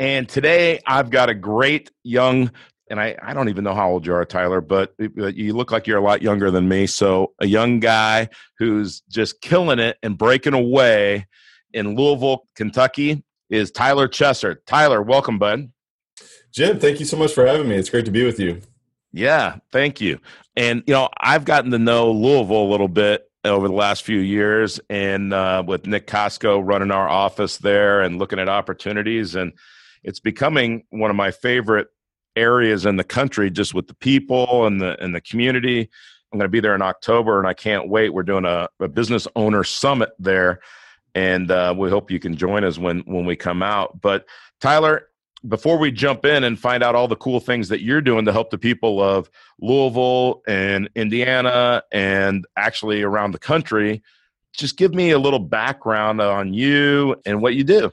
And today I've got a great young, and I, I don't even know how old you are, Tyler, but you look like you're a lot younger than me. So, a young guy who's just killing it and breaking away in Louisville, Kentucky is Tyler Chesser. Tyler, welcome, bud. Jim, thank you so much for having me. It's great to be with you. Yeah, thank you. And, you know, I've gotten to know Louisville a little bit over the last few years and uh, with Nick Costco running our office there and looking at opportunities. And it's becoming one of my favorite areas in the country just with the people and the and the community. I'm going to be there in October and I can't wait. We're doing a, a business owner summit there and uh, we hope you can join us when when we come out. But Tyler, before we jump in and find out all the cool things that you're doing to help the people of Louisville and Indiana and actually around the country, just give me a little background on you and what you do.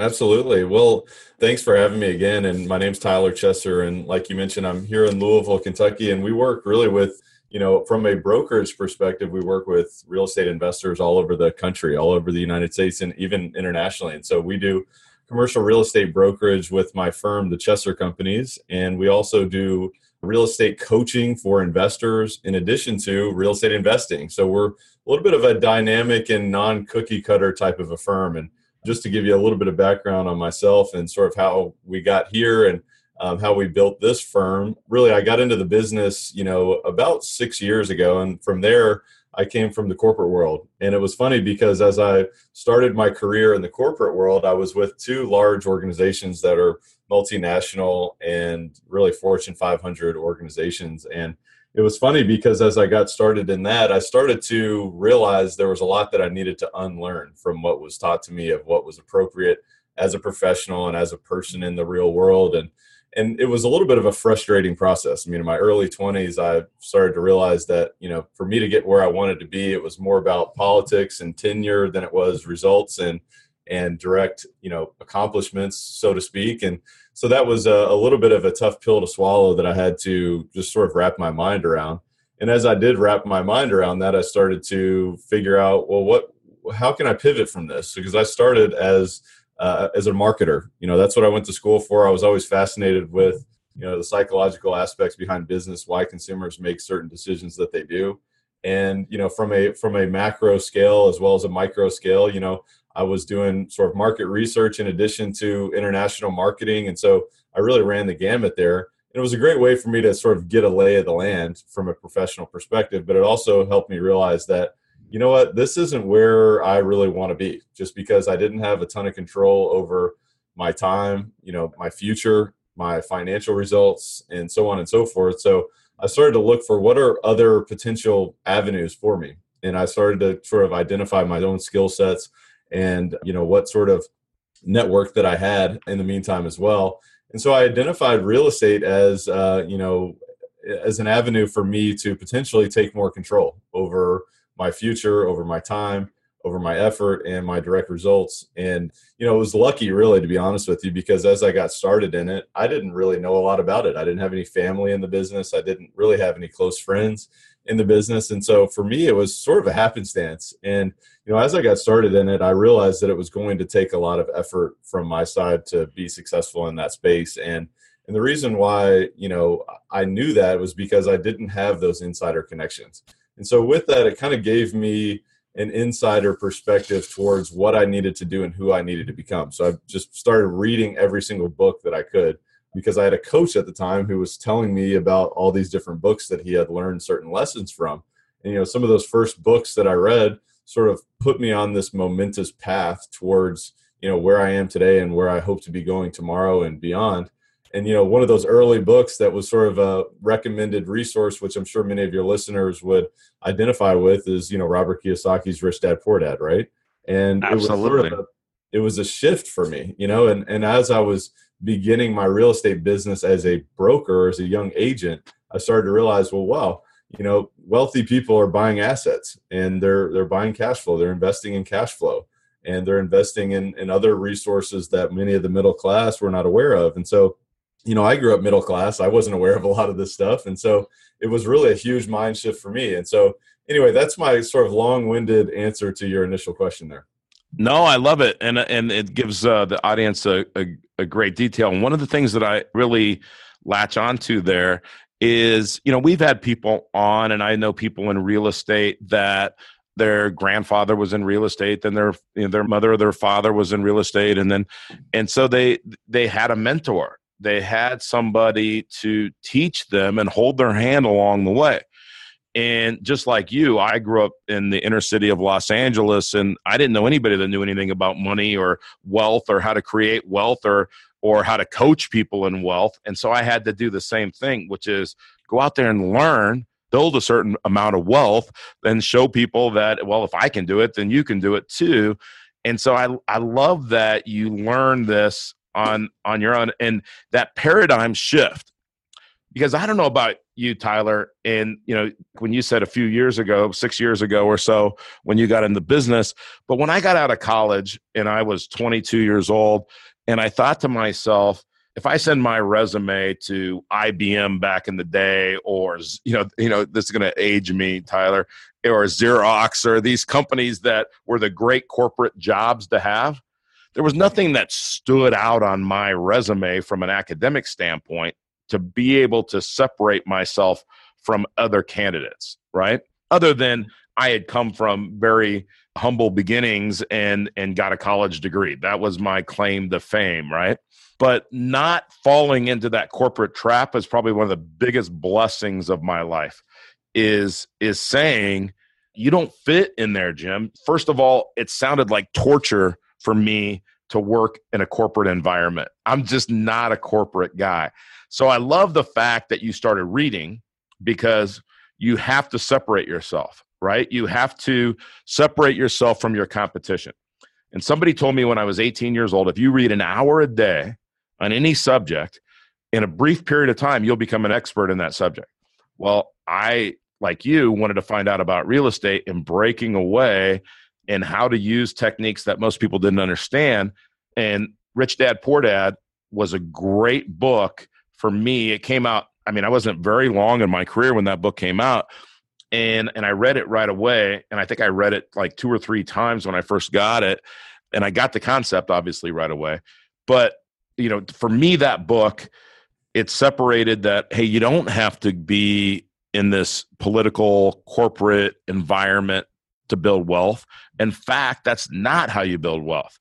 Absolutely. Well, thanks for having me again. And my name's Tyler Chesser. And like you mentioned, I'm here in Louisville, Kentucky, and we work really with, you know, from a brokerage perspective, we work with real estate investors all over the country, all over the United States, and even internationally. And so we do commercial real estate brokerage with my firm, the Chesser Companies, and we also do real estate coaching for investors in addition to real estate investing. So we're a little bit of a dynamic and non cookie cutter type of a firm. And just to give you a little bit of background on myself and sort of how we got here and um, how we built this firm, really, I got into the business, you know, about six years ago. And from there, I came from the corporate world. And it was funny because as I started my career in the corporate world, I was with two large organizations that are multinational and really Fortune 500 organizations. And it was funny because as I got started in that, I started to realize there was a lot that I needed to unlearn from what was taught to me of what was appropriate as a professional and as a person in the real world. And and it was a little bit of a frustrating process. I mean, in my early 20s, I started to realize that, you know, for me to get where I wanted to be, it was more about politics and tenure than it was results and and direct, you know, accomplishments, so to speak. And so that was a, a little bit of a tough pill to swallow that I had to just sort of wrap my mind around. And as I did wrap my mind around that, I started to figure out, well, what, how can I pivot from this? Because I started as uh, as a marketer. You know, that's what I went to school for. I was always fascinated with, you know, the psychological aspects behind business, why consumers make certain decisions that they do. And, you know, from a from a macro scale as well as a micro scale, you know, I was doing sort of market research in addition to international marketing. And so I really ran the gamut there. And it was a great way for me to sort of get a lay of the land from a professional perspective, but it also helped me realize that you know what, this isn't where I really want to be just because I didn't have a ton of control over my time, you know, my future, my financial results, and so on and so forth. So I started to look for what are other potential avenues for me. And I started to sort of identify my own skill sets and, you know, what sort of network that I had in the meantime as well. And so I identified real estate as, uh, you know, as an avenue for me to potentially take more control over my future, over my time, over my effort and my direct results. And, you know, it was lucky really to be honest with you, because as I got started in it, I didn't really know a lot about it. I didn't have any family in the business. I didn't really have any close friends in the business. And so for me, it was sort of a happenstance. And, you know, as I got started in it, I realized that it was going to take a lot of effort from my side to be successful in that space. And, and the reason why, you know, I knew that was because I didn't have those insider connections. And so with that, it kind of gave me an insider perspective towards what I needed to do and who I needed to become. So I just started reading every single book that I could because I had a coach at the time who was telling me about all these different books that he had learned certain lessons from. And you know, some of those first books that I read sort of put me on this momentous path towards, you know, where I am today and where I hope to be going tomorrow and beyond and you know one of those early books that was sort of a recommended resource which i'm sure many of your listeners would identify with is you know robert kiyosaki's rich dad poor dad right and Absolutely. it was sort of a, it was a shift for me you know and and as i was beginning my real estate business as a broker, as a young agent, I started to realize, well, wow, you know, wealthy people are buying assets and they're they're buying cash flow. They're investing in cash flow and they're investing in, in other resources that many of the middle class were not aware of. And so, you know, I grew up middle class. I wasn't aware of a lot of this stuff. And so it was really a huge mind shift for me. And so anyway, that's my sort of long-winded answer to your initial question there. No, I love it, and and it gives uh, the audience a, a, a great detail. And one of the things that I really latch onto there is, you know, we've had people on, and I know people in real estate that their grandfather was in real estate, then their you know, their mother or their father was in real estate, and then and so they they had a mentor. They had somebody to teach them and hold their hand along the way. And just like you, I grew up in the inner city of Los Angeles and I didn't know anybody that knew anything about money or wealth or how to create wealth or or how to coach people in wealth. And so I had to do the same thing, which is go out there and learn, build a certain amount of wealth, then show people that well, if I can do it, then you can do it too. And so I I love that you learn this on on your own and that paradigm shift because I don't know about you, Tyler, and you know when you said a few years ago, six years ago or so, when you got in the business, but when I got out of college and I was 22 years old, and I thought to myself, if I send my resume to IBM back in the day, or you know, you know, this is going to age me, Tyler, or Xerox, or these companies that were the great corporate jobs to have, there was nothing that stood out on my resume from an academic standpoint to be able to separate myself from other candidates, right? Other than I had come from very humble beginnings and and got a college degree. That was my claim to fame, right? But not falling into that corporate trap is probably one of the biggest blessings of my life. Is is saying you don't fit in there, Jim. First of all, it sounded like torture for me to work in a corporate environment. I'm just not a corporate guy. So I love the fact that you started reading because you have to separate yourself, right? You have to separate yourself from your competition. And somebody told me when I was 18 years old if you read an hour a day on any subject, in a brief period of time, you'll become an expert in that subject. Well, I, like you, wanted to find out about real estate and breaking away and how to use techniques that most people didn't understand. And Rich Dad Poor Dad was a great book for me, it came out. I mean, I wasn't very long in my career when that book came out, and and I read it right away. And I think I read it like two or three times when I first got it, and I got the concept obviously right away. But you know, for me, that book it separated that hey, you don't have to be in this political corporate environment to build wealth. In fact, that's not how you build wealth.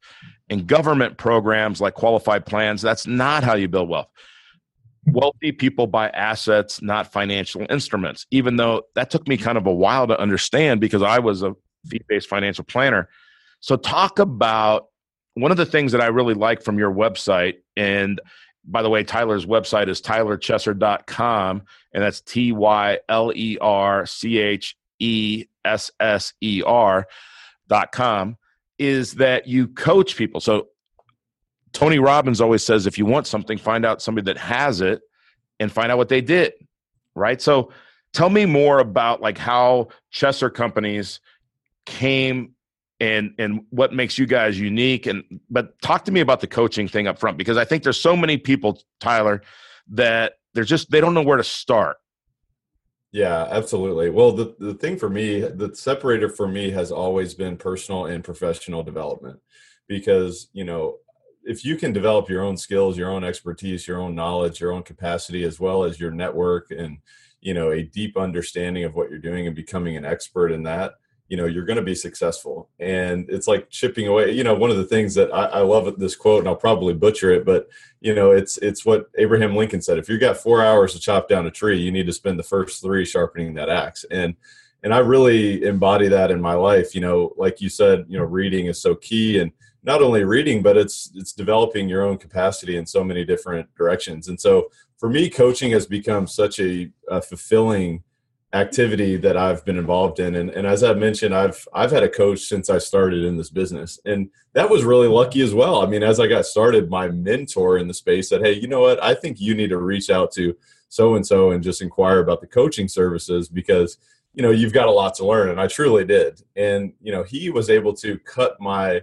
In government programs like qualified plans, that's not how you build wealth wealthy people buy assets, not financial instruments, even though that took me kind of a while to understand because I was a fee based financial planner. So, talk about one of the things that I really like from your website. And by the way, Tyler's website is tylerchesser.com, and that's T Y L E R C H E S S E com is that you coach people. So, Tony Robbins always says if you want something, find out somebody that has it and find out what they did. Right. So tell me more about like how Chesser companies came and and what makes you guys unique and but talk to me about the coaching thing up front because I think there's so many people, Tyler, that they're just they don't know where to start. Yeah, absolutely. Well, the, the thing for me, the separator for me has always been personal and professional development because, you know, if you can develop your own skills, your own expertise, your own knowledge, your own capacity, as well as your network and you know a deep understanding of what you're doing and becoming an expert in that, you know you're going to be successful. And it's like chipping away. You know, one of the things that I, I love this quote, and I'll probably butcher it, but you know, it's it's what Abraham Lincoln said: if you've got four hours to chop down a tree, you need to spend the first three sharpening that axe. And and I really embody that in my life. You know, like you said, you know, reading is so key and not only reading but it's it's developing your own capacity in so many different directions and so for me coaching has become such a, a fulfilling activity that I've been involved in. And, and as I mentioned, I've I've had a coach since I started in this business. And that was really lucky as well. I mean, as I got started, my mentor in the space said, Hey, you know what? I think you need to reach out to so and so and just inquire about the coaching services because you know you've got a lot to learn and i truly did and you know he was able to cut my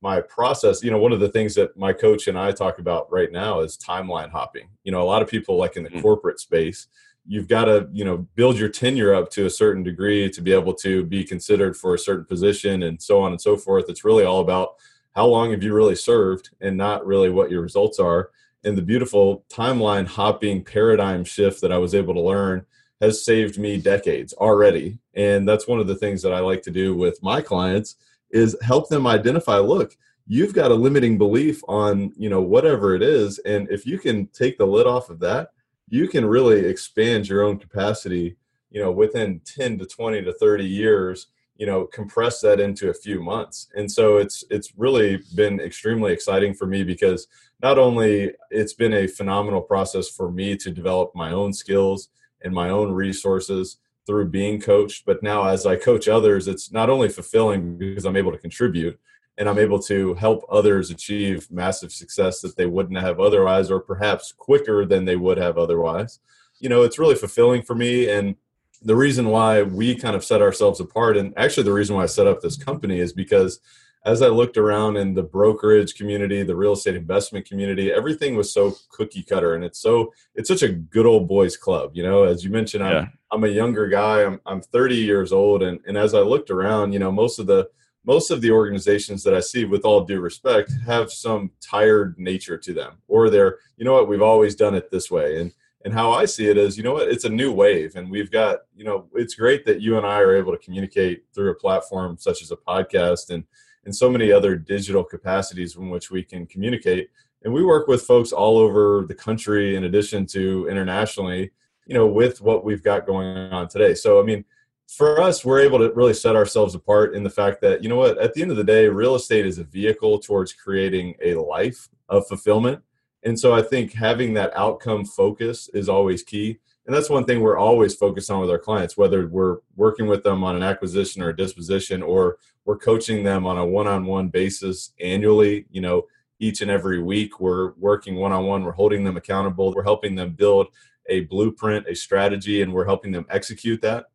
my process you know one of the things that my coach and i talk about right now is timeline hopping you know a lot of people like in the mm-hmm. corporate space you've got to you know build your tenure up to a certain degree to be able to be considered for a certain position and so on and so forth. It's really all about how long have you really served and not really what your results are. And the beautiful timeline hopping paradigm shift that i was able to learn has saved me decades already. And that's one of the things that i like to do with my clients is help them identify look you've got a limiting belief on you know whatever it is. And if you can take the lid off of that you can really expand your own capacity you know within 10 to 20 to 30 years you know compress that into a few months. And so it's it's really been extremely exciting for me because not only it's been a phenomenal process for me to develop my own skills and my own resources through being coached but now as i coach others it's not only fulfilling because i'm able to contribute and I'm able to help others achieve massive success that they wouldn't have otherwise, or perhaps quicker than they would have otherwise. You know, it's really fulfilling for me. And the reason why we kind of set ourselves apart, and actually the reason why I set up this company is because as I looked around in the brokerage community, the real estate investment community, everything was so cookie cutter, and it's so it's such a good old boys club. You know, as you mentioned, I'm yeah. I'm a younger guy. I'm I'm 30 years old, and and as I looked around, you know, most of the most of the organizations that I see, with all due respect, have some tired nature to them, or they're, you know what, we've always done it this way. And and how I see it is, you know what, it's a new wave, and we've got, you know, it's great that you and I are able to communicate through a platform such as a podcast and and so many other digital capacities in which we can communicate. And we work with folks all over the country, in addition to internationally, you know, with what we've got going on today. So, I mean, for us, we're able to really set ourselves apart in the fact that, you know what, at the end of the day, real estate is a vehicle towards creating a life of fulfillment. And so I think having that outcome focus is always key. And that's one thing we're always focused on with our clients, whether we're working with them on an acquisition or a disposition, or we're coaching them on a one on one basis annually, you know, each and every week. We're working one on one, we're holding them accountable, we're helping them build a blueprint, a strategy, and we're helping them execute that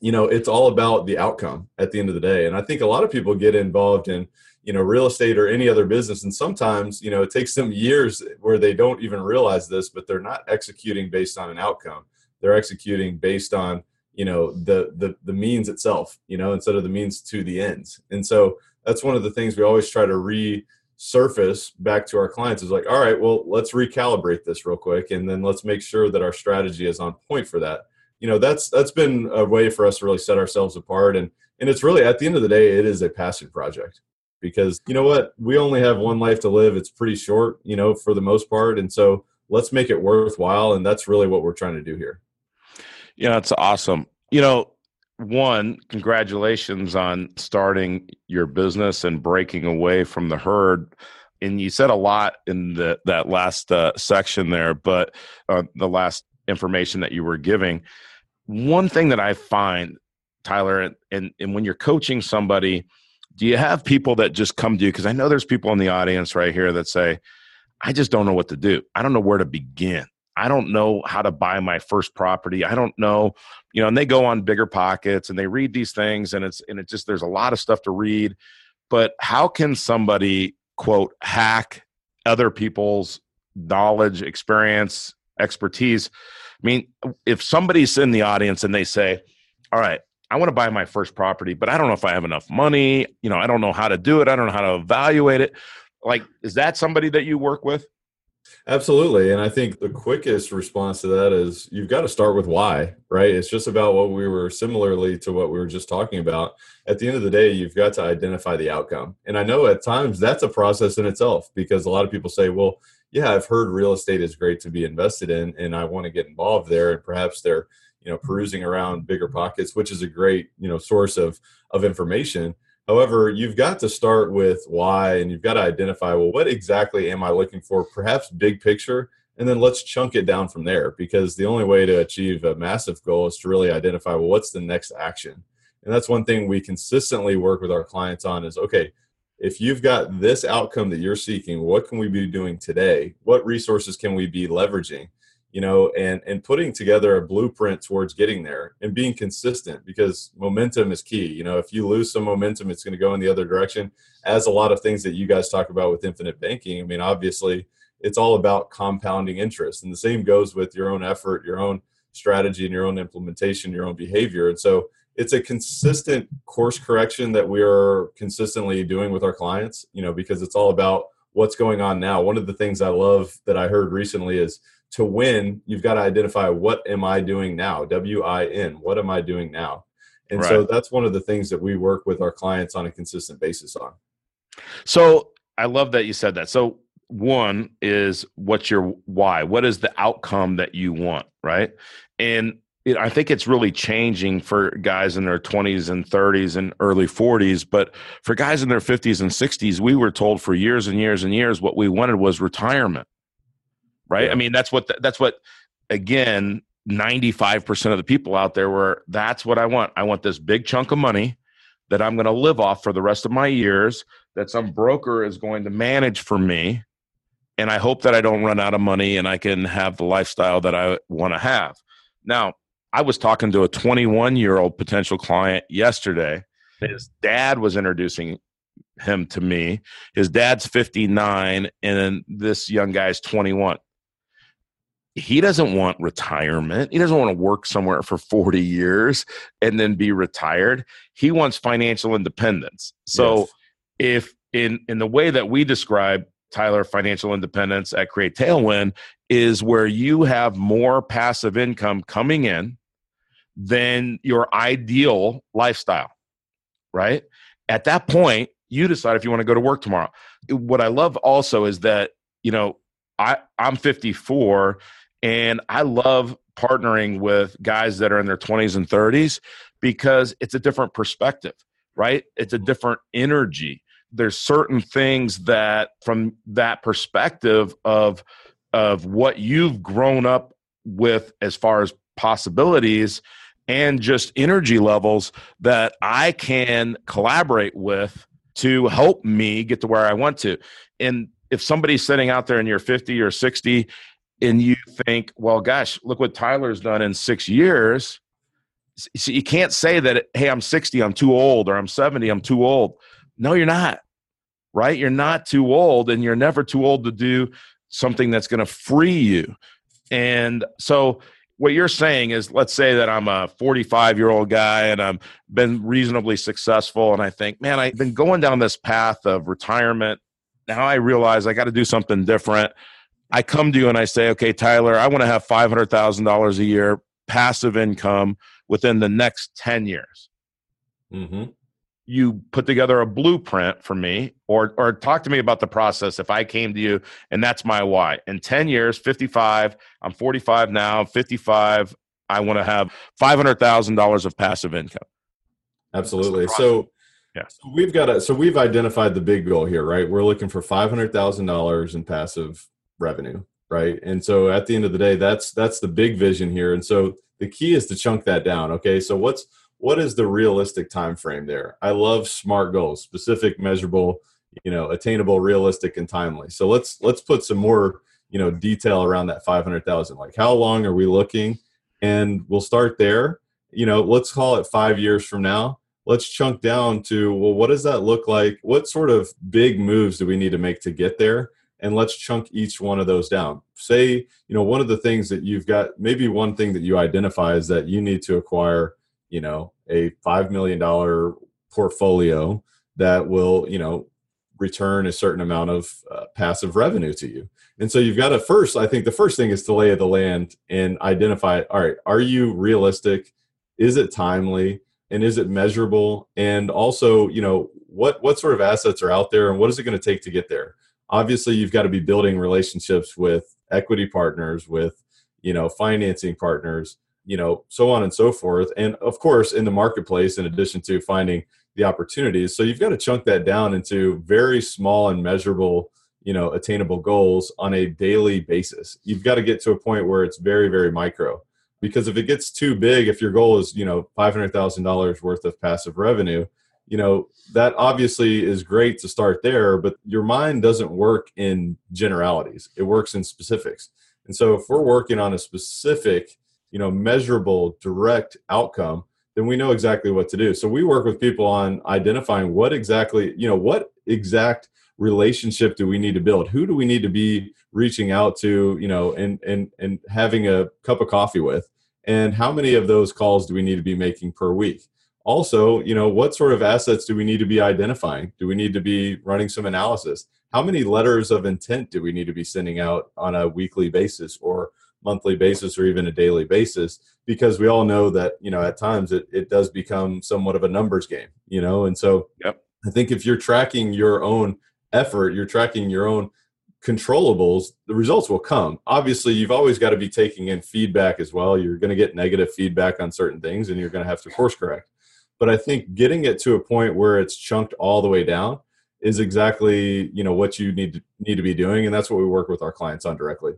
you know it's all about the outcome at the end of the day. And i think a lot of people get involved in you know real estate or any other business. And sometimes you know it takes them years where they don't even realize this but they're not executing based on an outcome. They're executing based on you know the the the means itself you know instead of the means to the ends. And so that's one of the things we always try to resurface back to our clients is like all right well let's recalibrate this real quick and then let's make sure that our strategy is on point for that you know that's that's been a way for us to really set ourselves apart. And and it's really at the end of the day it is a passion project because you know what? We only have one life to live. It's pretty short you know for the most part. And so let's make it worthwhile. And that's really what we're trying to do here. Yeah that's awesome. You know one congratulations on starting your business and breaking away from the herd. And you said a lot in the that last uh, section there but uh, the last information that you were giving one thing that I find, Tyler, and, and when you're coaching somebody, do you have people that just come to you? Because I know there's people in the audience right here that say, I just don't know what to do. I don't know where to begin. I don't know how to buy my first property. I don't know, you know, and they go on BiggerPockets and they read these things and it's and it just there's a lot of stuff to read. But how can somebody quote hack other people's knowledge, experience, expertise I mean, if somebody's in the audience and they say, all right, I want to buy my first property, but I don't know if I have enough money. You know, I don't know how to do it. I don't know how to evaluate it. Like, is that somebody that you work with? Absolutely. And I think the quickest response to that is you've got to start with why, right? It's just about what we were similarly to what we were just talking about. At the end of the day, you've got to identify the outcome. And I know at times that's a process in itself because a lot of people say, well, yeah, I've heard real estate is great to be invested in, and I want to get involved there. And perhaps they're, you know, perusing around BiggerPockets, which is a great, you know, source of of information. However, you've got to start with why, and you've got to identify, well, what exactly am I looking for? Perhaps big picture, and then let's chunk it down from there because the only way to achieve a massive goal is to really identify well what's the next action and that's one thing we consistently work with our clients on is okay if you've got this outcome that you're seeking what can we be doing today? What resources can we be leveraging? You know and and putting together a blueprint towards getting there and being consistent because momentum is key. You know if you lose some momentum it's going to go in the other direction as a lot of things that you guys talk about with infinite banking. I mean obviously it's all about compounding interest and the same goes with your own effort your own strategy and your own implementation your own behavior. And so it's a consistent course correction that we are consistently doing with our clients you know because it's all about what's going on now. One of the things i love that i heard recently is to win you've got to identify what am i doing now w-i-n what am i doing now? And right. so that's one of the things that we work with our clients on a consistent basis on. So i love that you said that. So one is what's your why? What is the outcome that you want right? And it, I think it's really changing for guys in their 20s and 30s and early 40s. But for guys in their 50s and 60s, we were told for years and years and years what we wanted was retirement. Right? Yeah. I mean, that's what the, that's what again 95% of the people out there were that's what I want. I want this big chunk of money that I'm going to live off for the rest of my years that some broker is going to manage for me and I hope that I don't run out of money and I can have the lifestyle that I want to have. Now, I was talking to a 21 year old potential client yesterday. His dad was introducing him to me. His dad's 59, and this young guy's 21. He doesn't want retirement. He doesn't want to work somewhere for 40 years and then be retired. He wants financial independence. So, yes. if in in the way that we describe Tyler financial independence at Create Tailwind is where you have more passive income coming in than your ideal lifestyle, right? At that point, you decide if you want to go to work tomorrow. What I love also is that, you know, I, I'm 54 and I love partnering with guys that are in their 20s and 30s because it's a different perspective, right? It's a different energy. There's certain things that from that perspective of of what you've grown up with as far as possibilities and just energy levels that I can collaborate with to help me get to where I want to. And if somebody's sitting out there and you're 50 or 60 and you think, well, gosh, look what Tyler's done in six years. So you can't say that, hey, I'm 60, I'm too old, or I'm 70, I'm too old. No, you're not, right? You're not too old, and you're never too old to do something that's going to free you. And so what you're saying is let's say that I'm a 45 year old guy and I've been reasonably successful and I think, man, I've been going down this path of retirement. Now I realize I got to do something different. I come to you and I say, okay, Tyler, I want to have $500,000 a year passive income within the next 10 years. Mm-hmm you put together a blueprint for me or or talk to me about the process if I came to you and that's my why. In 10 years, 55, I'm 45 now, 55, I want to have $500,000 of passive income. Absolutely. So yeah. So we've got a so we've identified the big goal here, right? We're looking for $500,000 in passive revenue, right? And so at the end of the day, that's that's the big vision here. And so the key is to chunk that down, okay? So what's what is the realistic time frame there? I love smart goals specific measurable you know attainable realistic and timely. So let's let's put some more you know detail around that 500000 like how long are we looking? And we'll start there. You know let's call it five years from now. Let's chunk down to well what does that look like? What sort of big moves do we need to make to get there? And let's chunk each one of those down. Say you know one of the things that you've got maybe one thing that you identify is that you need to acquire you know a five million dollar portfolio that will you know return a certain amount of uh, passive revenue to you. And so you've got to first i think the first thing is to lay the land and identify all right are you realistic? Is it timely? And is it measurable? And also you know what what sort of assets are out there and what is it going to take to get there? Obviously you've got to be building relationships with equity partners with you know financing partners you know, so on and so forth. And of course, in the marketplace, in addition to finding the opportunities. So you've got to chunk that down into very small and measurable, you know attainable goals on a daily basis you've got to get to a point where it's very very micro because if it gets too big if your goal is you know $500000 worth of passive revenue you know that obviously is great to start there but your mind doesn't work in generalities it works in specifics and so if we're working on a specific you know measurable direct outcome then we know exactly what to do. So we work with people on identifying what exactly you know what exact relationship do we need to build? Who do we need to be reaching out to you know and and and having a cup of coffee with? And how many of those calls do we need to be making per week? Also you know what sort of assets do we need to be identifying? Do we need to be running some analysis? How many letters of intent do we need to be sending out on a weekly basis or monthly basis or even a daily basis because we all know that you know at times it, it does become somewhat of a numbers game you know and so yep. i think if you're tracking your own effort, you're tracking your own controllables, the results will come. Obviously, you've always got to be taking in feedback as well. You're going to get negative feedback on certain things and you're going to have to course correct. But I think getting it to a point where it's chunked all the way down is exactly, you know, what you need to need to be doing and that's what we work with our clients on directly.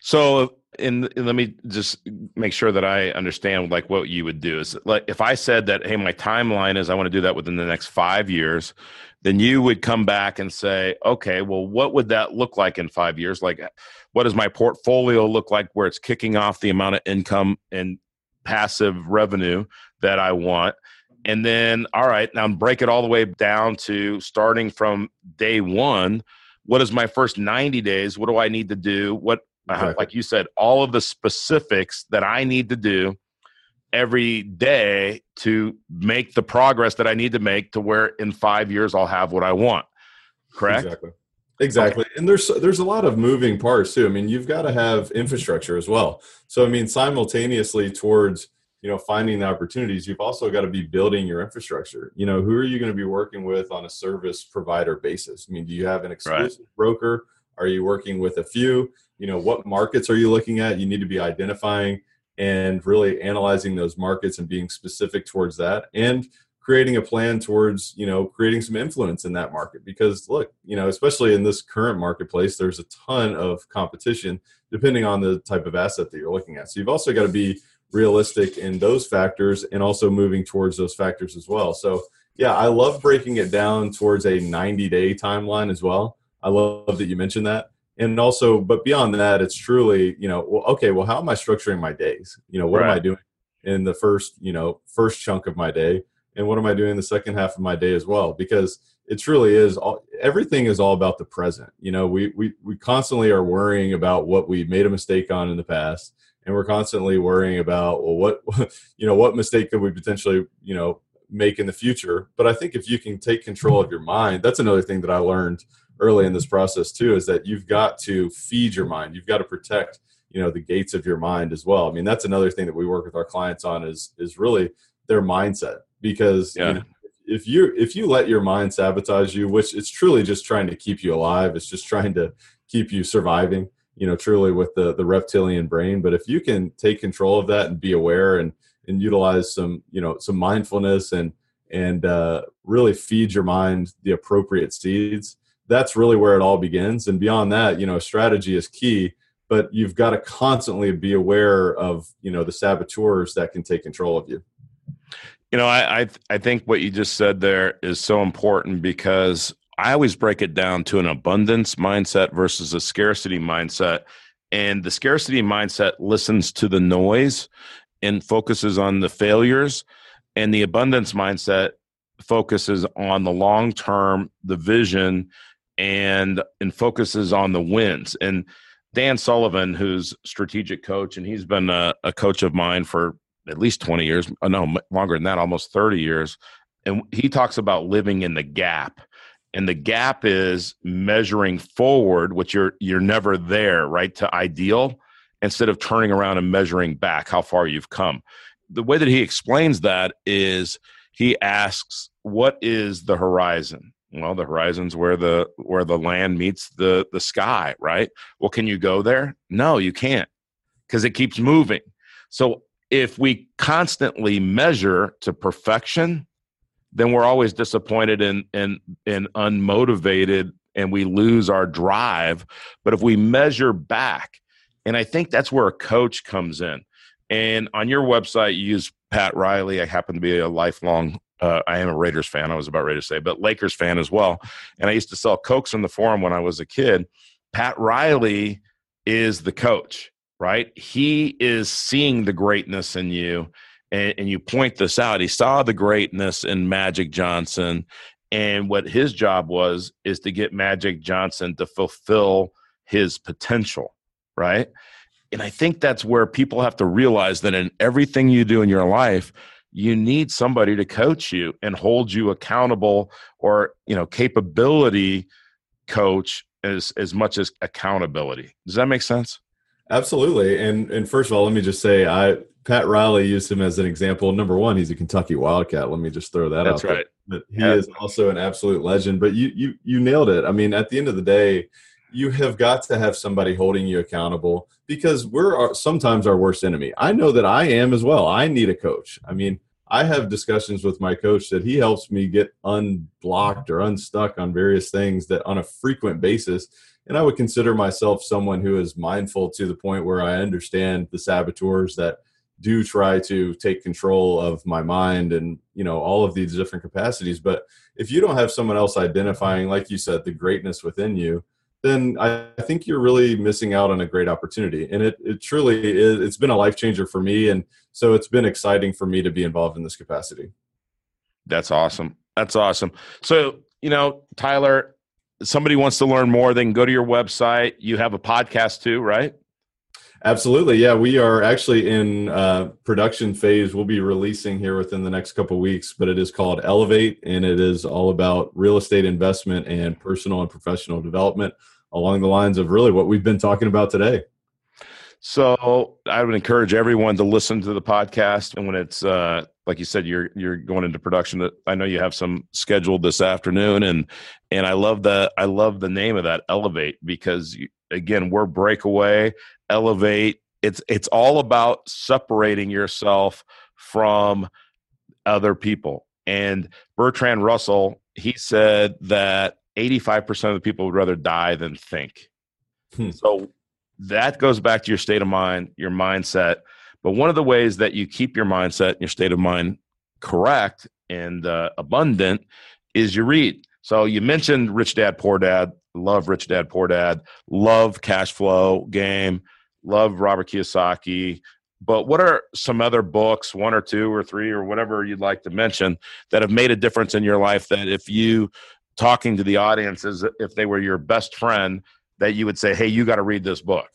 So let me just make sure that I understand like what you would do is like if I said that hey my timeline is I want to do that within the next 5 years then you would come back and say, okay, well, what would that look like in five years? Like, uh, what does my portfolio look like where it's kicking off the amount of income and passive revenue that I want? And then, all right, now break it all the way down to starting from day one. What is my first 90 days? What do I need to do? What, uh, like you said, all of the specifics that I need to do every day to make the progress that I need to make to where in five years I'll have what I want. Correct? Exactly. Exactly. Okay. And there's there's a lot of moving parts too. I mean, you've got to have infrastructure as well. So I mean, simultaneously towards, you know, finding the opportunities, you've also got to be building your infrastructure. You know, who are you going to be working with on a service provider basis? I mean, do you have an exclusive right. broker? Are you working with a few? You know, what markets are you looking at? You need to be identifying and really analyzing those markets and being specific towards that and creating a plan towards you know creating some influence in that market because look you know especially in this current marketplace there's a ton of competition depending on the type of asset that you're looking at. So you've also got to be realistic in those factors and also moving towards those factors as well. So yeah i love breaking it down towards a 90 day timeline as well. I love that you mentioned that and also but beyond that it's truly you know well okay well how am i structuring my days? You know what right. am i doing in the first you know first chunk of my day? And what am i doing the second half of my day as well? Because it truly is all everything is all about the present. You know we we, we constantly are worrying about what we made a mistake on in the past. And we're constantly worrying about well what you know what mistake could we potentially you know make in the future? But i think if you can take control of your mind that's another thing that i learned early in this process too is that you've got to feed your mind. You've got to protect you know the gates of your mind as well. I mean that's another thing that we work with our clients on is is really their mindset. Because yeah. you know, if you if you let your mind sabotage you which it's truly just trying to keep you alive it's just trying to keep you surviving you know truly with the the reptilian brain. But if you can take control of that and be aware and and utilize some you know some mindfulness and and uh, really feed your mind the appropriate seeds that's really where it all begins. And beyond that, you know, strategy is key, but you've got to constantly be aware of, you know, the saboteurs that can take control of you. You know, I, I, I think what you just said there is so important because I always break it down to an abundance mindset versus a scarcity mindset. And the scarcity mindset listens to the noise and focuses on the failures. And the abundance mindset focuses on the long term, the vision, and and focuses on the wins. And Dan Sullivan, who's strategic coach, and he's been a, a coach of mine for at least 20 years, uh, no, longer than that, almost 30 years. And he talks about living in the gap. And the gap is measuring forward, which you're you're never there, right, to ideal, instead of turning around and measuring back how far you've come. The way that he explains that is he asks, What is the horizon? Well the horizon's where the where the land meets the the sky right well can you go there no you can't because it keeps moving so if we constantly measure to perfection then we're always disappointed and and and unmotivated and we lose our drive. But if we measure back, and I think that's where a coach comes in. And on your website, you use Pat Riley. I happen to be a lifelong, uh, I am a Raiders fan, I was about ready to say, but Lakers fan as well. And I used to sell Cokes in the forum when I was a kid. Pat Riley is the coach, right? He is seeing the greatness in you. And, and you point this out. He saw the greatness in Magic Johnson. And what his job was is to get Magic Johnson to fulfill his potential, right? And I think that's where people have to realize that in everything you do in your life, you need somebody to coach you and hold you accountable or, you know, capability coach as as much as accountability. Does that make sense? Absolutely. And and first of all, let me just say I Pat Riley used him as an example. Number one, he's a Kentucky Wildcat. Let me just throw that That's out. Right. But he yeah. is also an absolute legend. But you you you nailed it. I mean, at the end of the day, you have got to have somebody holding you accountable because we're our, sometimes our worst enemy. I know that I am as well. I need a coach. I mean, I have discussions with my coach that he helps me get unblocked or unstuck on various things that on a frequent basis. And I would consider myself someone who is mindful to the point where I understand the saboteurs that do try to take control of my mind and you know all of these different capacities but if you don't have someone else identifying like you said the greatness within you then I think you're really missing out on a great opportunity. And it, it truly is, it's been a life changer for me. And so it's been exciting for me to be involved in this capacity. That's awesome. That's awesome. So, you know, Tyler, somebody wants to learn more, they can go to your website. You have a podcast too, right? Absolutely. Yeah, we are actually in uh, production phase. We'll be releasing here within the next couple weeks, but it is called Elevate, and it is all about real estate investment and personal and professional development along the lines of really what we've been talking about today. So I would encourage everyone to listen to the podcast, and when it's uh, like you said, you're you're going into production. I know you have some scheduled this afternoon, and and I love the I love the name of that Elevate because you, again we're breakaway elevate it's it's all about separating yourself from other people. And bertrand russell he said that 85% of the people would rather die than think. Hmm. so that goes back to your state of mind your mindset. But one of the ways that you keep your mindset and your state of mind correct and uh, abundant is you read. So you mentioned rich dad poor dad love rich dad poor dad love cash flow game love Robert Kiyosaki. But what are some other books, one or two or three or whatever you'd like to mention, that have made a difference in your life? That if you talking to the audience as if they were your best friend, that you would say, "Hey, you got to read this book."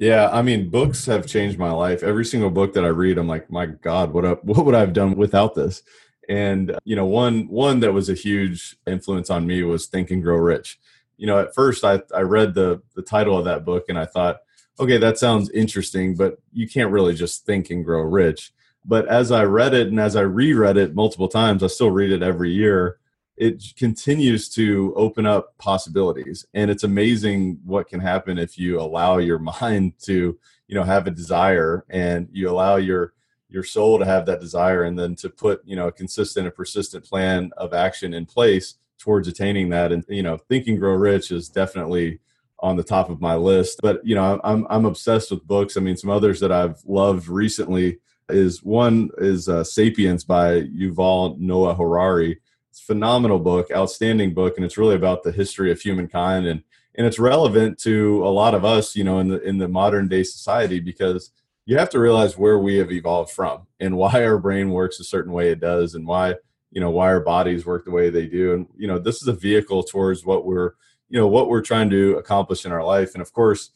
Yeah, I mean, books have changed my life. Every single book that I read, I'm like, my God, what up? What would I have done without this? And you know, one one that was a huge influence on me was Think and Grow Rich. You know, at first I I read the the title of that book and I thought, okay, that sounds interesting, but you can't really just think and grow rich. But as I read it and as I reread it multiple times, I still read it every year. It continues to open up possibilities, and it's amazing what can happen if you allow your mind to, you know, have a desire and you allow your your soul to have that desire, and then to put, you know, a consistent and persistent plan of action in place towards attaining that. And you know, Think and Grow Rich is definitely on the top of my list. But you know, I'm I'm obsessed with books. I mean, some others that I've loved recently is one is uh, *Sapiens* by Yuval Noah Harari. It's a phenomenal book, outstanding book, and it's really about the history of humankind and and it's relevant to a lot of us, you know, in the in the modern day society because you have to realize where we have evolved from and why our brain works a certain way it does and why you know why our bodies work the way they do and you know this is a vehicle towards what we're you know what we're trying to accomplish in our life. And of course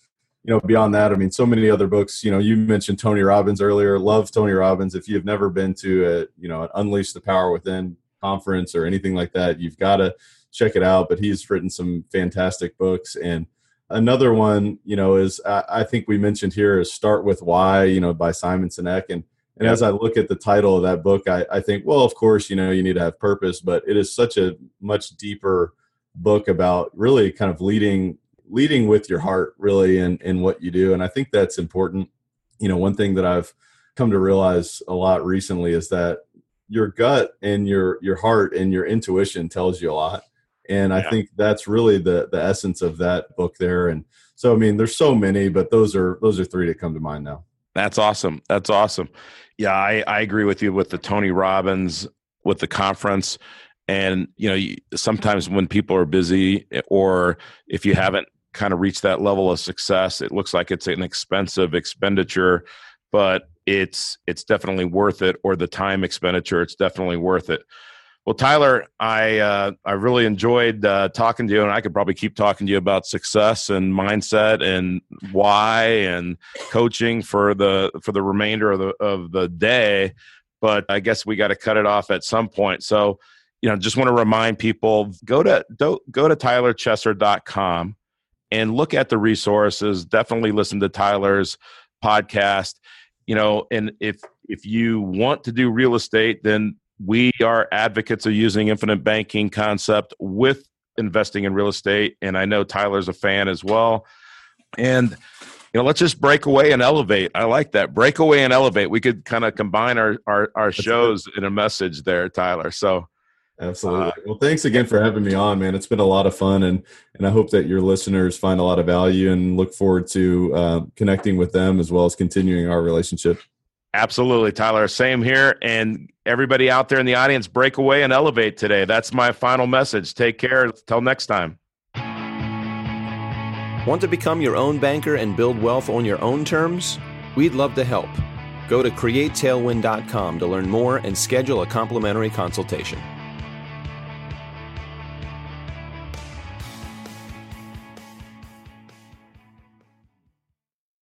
you know beyond that i mean so many other books you know you mentioned tony robbins earlier. Love tony robbins. If you've never been to a you know an unleash the power within conference or anything like that you've got to check it out. But he's written some fantastic books. And another one you know is i, think we mentioned here is start with why you know by simon sinek. And and as I look at the title of that book, I, I think, well, of course, you know, you need to have purpose, but it is such a much deeper book about really kind of leading leading with your heart really in in what you do and i think that's important you know one thing that i've come to realize a lot recently is that your gut and your your heart and your intuition tells you a lot And I yeah. think that's really the the essence of that book there. And so I mean, there's so many, but those are those are three that come to mind now. That's awesome. That's awesome. Yeah, I, I agree with you with the Tony Robbins with the conference. And you know, sometimes when people are busy, or if you haven't kind of reached that level of success, it looks like it's an expensive expenditure, but it's it's definitely worth it. Or the time expenditure, it's definitely worth it. Well, Tyler, I uh, I really enjoyed uh, talking to you, and I could probably keep talking to you about success and mindset and why and coaching for the for the remainder of the of the day. But I guess we got to cut it off at some point. So, you know, just want to remind people go to go to tylerchesser.com and look at the resources. Definitely listen to Tyler's podcast. You know, and if if you want to do real estate, then we are advocates of using infinite banking concept with investing in real estate and i know tyler's a fan as well. And you know let's just break away and elevate. I like that. Break away and elevate. We could kind of combine our our, our shows in a message there tyler. So absolutely uh, well thanks again for having me on man it's been a lot of fun and and i hope that your listeners find a lot of value and look forward to uh, connecting with them as well as continuing our relationship Absolutely, Tyler. Same here. And everybody out there in the audience, break away and elevate today. That's my final message. Take care. Till next time. Want to become your own banker and build wealth on your own terms? We'd love to help. Go to createtailwind.com to learn more and schedule a complimentary consultation.